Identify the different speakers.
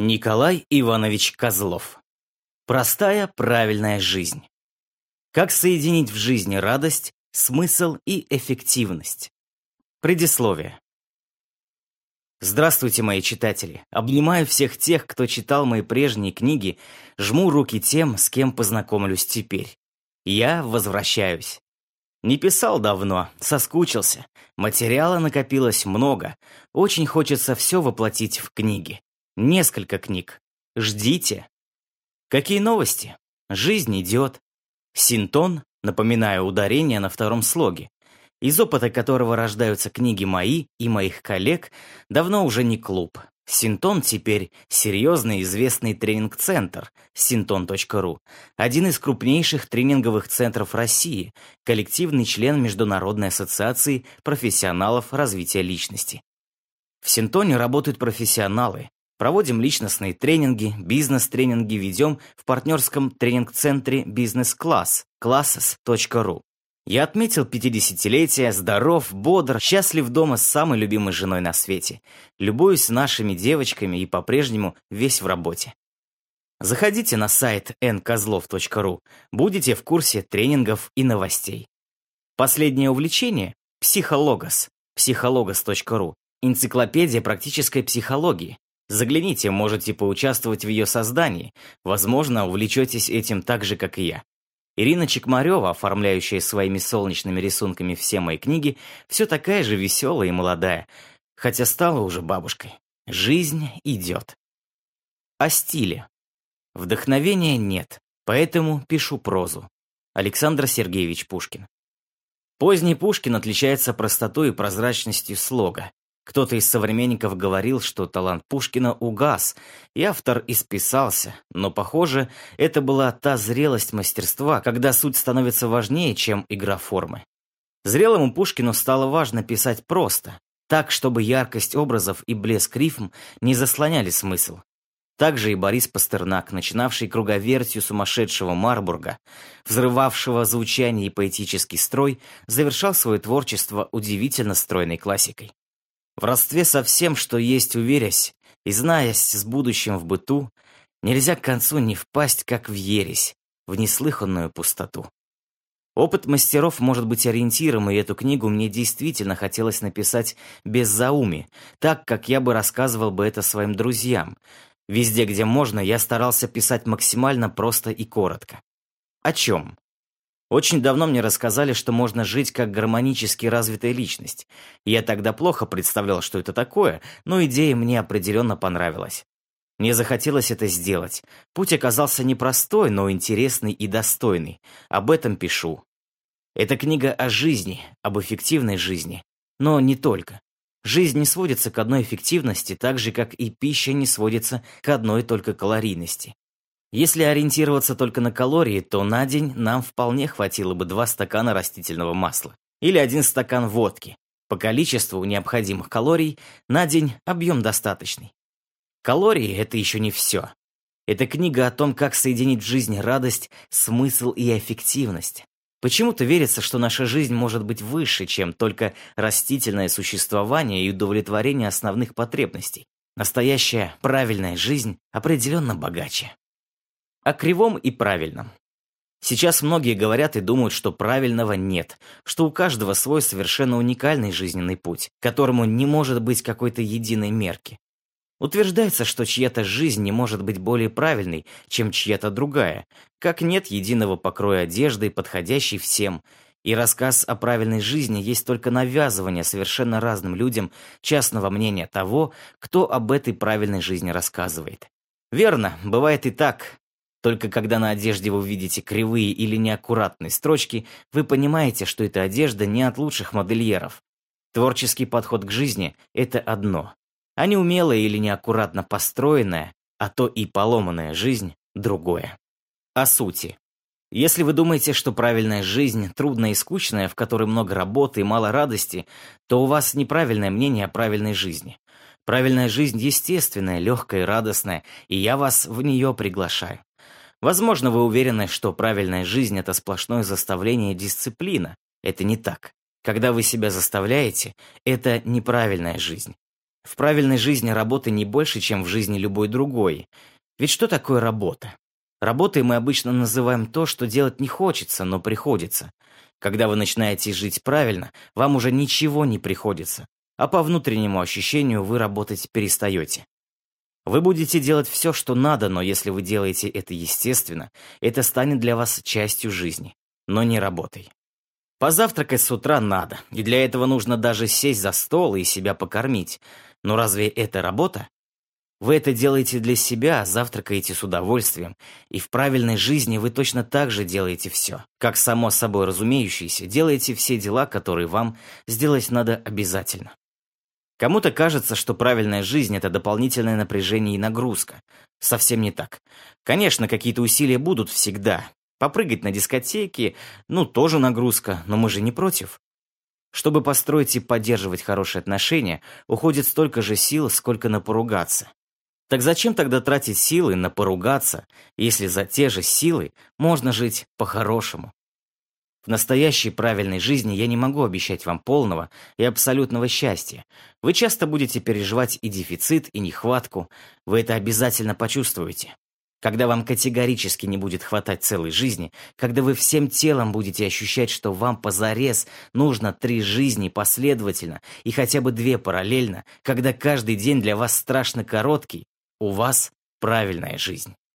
Speaker 1: Николай Иванович Козлов. Простая, правильная жизнь. Как соединить в жизни радость, смысл и эффективность? Предисловие. Здравствуйте, мои читатели. Обнимаю всех тех, кто читал мои прежние книги, жму руки тем, с кем познакомлюсь теперь. Я возвращаюсь. Не писал давно, соскучился. Материала накопилось много. Очень хочется все воплотить в книги. Несколько книг. Ждите. Какие новости? Жизнь идет. Синтон, напоминаю ударение на втором слоге, из опыта которого рождаются книги мои и моих коллег, давно уже не клуб. Синтон теперь серьезный известный тренинг-центр sinton.ru, один из крупнейших тренинговых центров России, коллективный член Международной ассоциации профессионалов развития личности. В Синтоне работают профессионалы, Проводим личностные тренинги, бизнес-тренинги ведем в партнерском тренинг-центре «Бизнес-класс» classes.ru. Я отметил 50-летие, здоров, бодр, счастлив дома с самой любимой женой на свете. Любуюсь нашими девочками и по-прежнему весь в работе. Заходите на сайт nkозлов.ру, будете в курсе тренингов и новостей. Последнее увлечение – психологос, психологос.ру, энциклопедия практической психологии, Загляните, можете поучаствовать в ее создании. Возможно, увлечетесь этим так же, как и я. Ирина Чекмарева, оформляющая своими солнечными рисунками все мои книги, все такая же веселая и молодая, хотя стала уже бабушкой. Жизнь идет. О стиле. Вдохновения нет, поэтому пишу прозу. Александр Сергеевич Пушкин. Поздний Пушкин отличается простотой и прозрачностью слога. Кто-то из современников говорил, что талант Пушкина угас, и автор исписался, но, похоже, это была та зрелость мастерства, когда суть становится важнее, чем игра формы. Зрелому Пушкину стало важно писать просто, так, чтобы яркость образов и блеск рифм не заслоняли смысл. Также и Борис Пастернак, начинавший круговертью сумасшедшего Марбурга, взрывавшего звучание и поэтический строй, завершал свое творчество удивительно стройной классикой. В родстве со всем, что есть, уверясь, и знаясь с будущим в быту, нельзя к концу не впасть, как в ересь, в неслыханную пустоту. Опыт мастеров может быть ориентиром, и эту книгу мне действительно хотелось написать без зауми, так, как я бы рассказывал бы это своим друзьям. Везде, где можно, я старался писать максимально просто и коротко. О чем? Очень давно мне рассказали, что можно жить как гармонически развитая личность. Я тогда плохо представлял, что это такое, но идея мне определенно понравилась. Мне захотелось это сделать. Путь оказался непростой, но интересный и достойный. Об этом пишу. Это книга о жизни, об эффективной жизни. Но не только. Жизнь не сводится к одной эффективности, так же, как и пища не сводится к одной только калорийности. Если ориентироваться только на калории, то на день нам вполне хватило бы два стакана растительного масла или один стакан водки. По количеству необходимых калорий на день объем достаточный. Калории – это еще не все. Это книга о том, как соединить в жизни радость, смысл и эффективность. Почему-то верится, что наша жизнь может быть выше, чем только растительное существование и удовлетворение основных потребностей. Настоящая правильная жизнь определенно богаче о кривом и правильном. Сейчас многие говорят и думают, что правильного нет, что у каждого свой совершенно уникальный жизненный путь, которому не может быть какой-то единой мерки. Утверждается, что чья-то жизнь не может быть более правильной, чем чья-то другая, как нет единого покроя одежды, подходящей всем, и рассказ о правильной жизни есть только навязывание совершенно разным людям частного мнения того, кто об этой правильной жизни рассказывает. Верно, бывает и так, только когда на одежде вы видите кривые или неаккуратные строчки, вы понимаете, что эта одежда не от лучших модельеров. Творческий подход к жизни – это одно, а неумелая или неаккуратно построенная, а то и поломанная жизнь – другое. О сути. Если вы думаете, что правильная жизнь трудная и скучная, в которой много работы и мало радости, то у вас неправильное мнение о правильной жизни. Правильная жизнь естественная, легкая и радостная, и я вас в нее приглашаю. Возможно, вы уверены, что правильная жизнь – это сплошное заставление и дисциплина. Это не так. Когда вы себя заставляете, это неправильная жизнь. В правильной жизни работы не больше, чем в жизни любой другой. Ведь что такое работа? Работой мы обычно называем то, что делать не хочется, но приходится. Когда вы начинаете жить правильно, вам уже ничего не приходится, а по внутреннему ощущению вы работать перестаете. Вы будете делать все, что надо, но если вы делаете это естественно, это станет для вас частью жизни, но не работой. Позавтракать с утра надо, и для этого нужно даже сесть за стол и себя покормить. Но разве это работа? Вы это делаете для себя, завтракаете с удовольствием, и в правильной жизни вы точно так же делаете все. Как само собой разумеющееся, делаете все дела, которые вам сделать надо обязательно. Кому-то кажется, что правильная жизнь – это дополнительное напряжение и нагрузка. Совсем не так. Конечно, какие-то усилия будут всегда. Попрыгать на дискотеке – ну, тоже нагрузка, но мы же не против. Чтобы построить и поддерживать хорошие отношения, уходит столько же сил, сколько на поругаться. Так зачем тогда тратить силы на поругаться, если за те же силы можно жить по-хорошему? В настоящей правильной жизни я не могу обещать вам полного и абсолютного счастья. Вы часто будете переживать и дефицит, и нехватку. Вы это обязательно почувствуете. Когда вам категорически не будет хватать целой жизни, когда вы всем телом будете ощущать, что вам позарез нужно три жизни последовательно и хотя бы две параллельно, когда каждый день для вас страшно короткий, у вас правильная жизнь.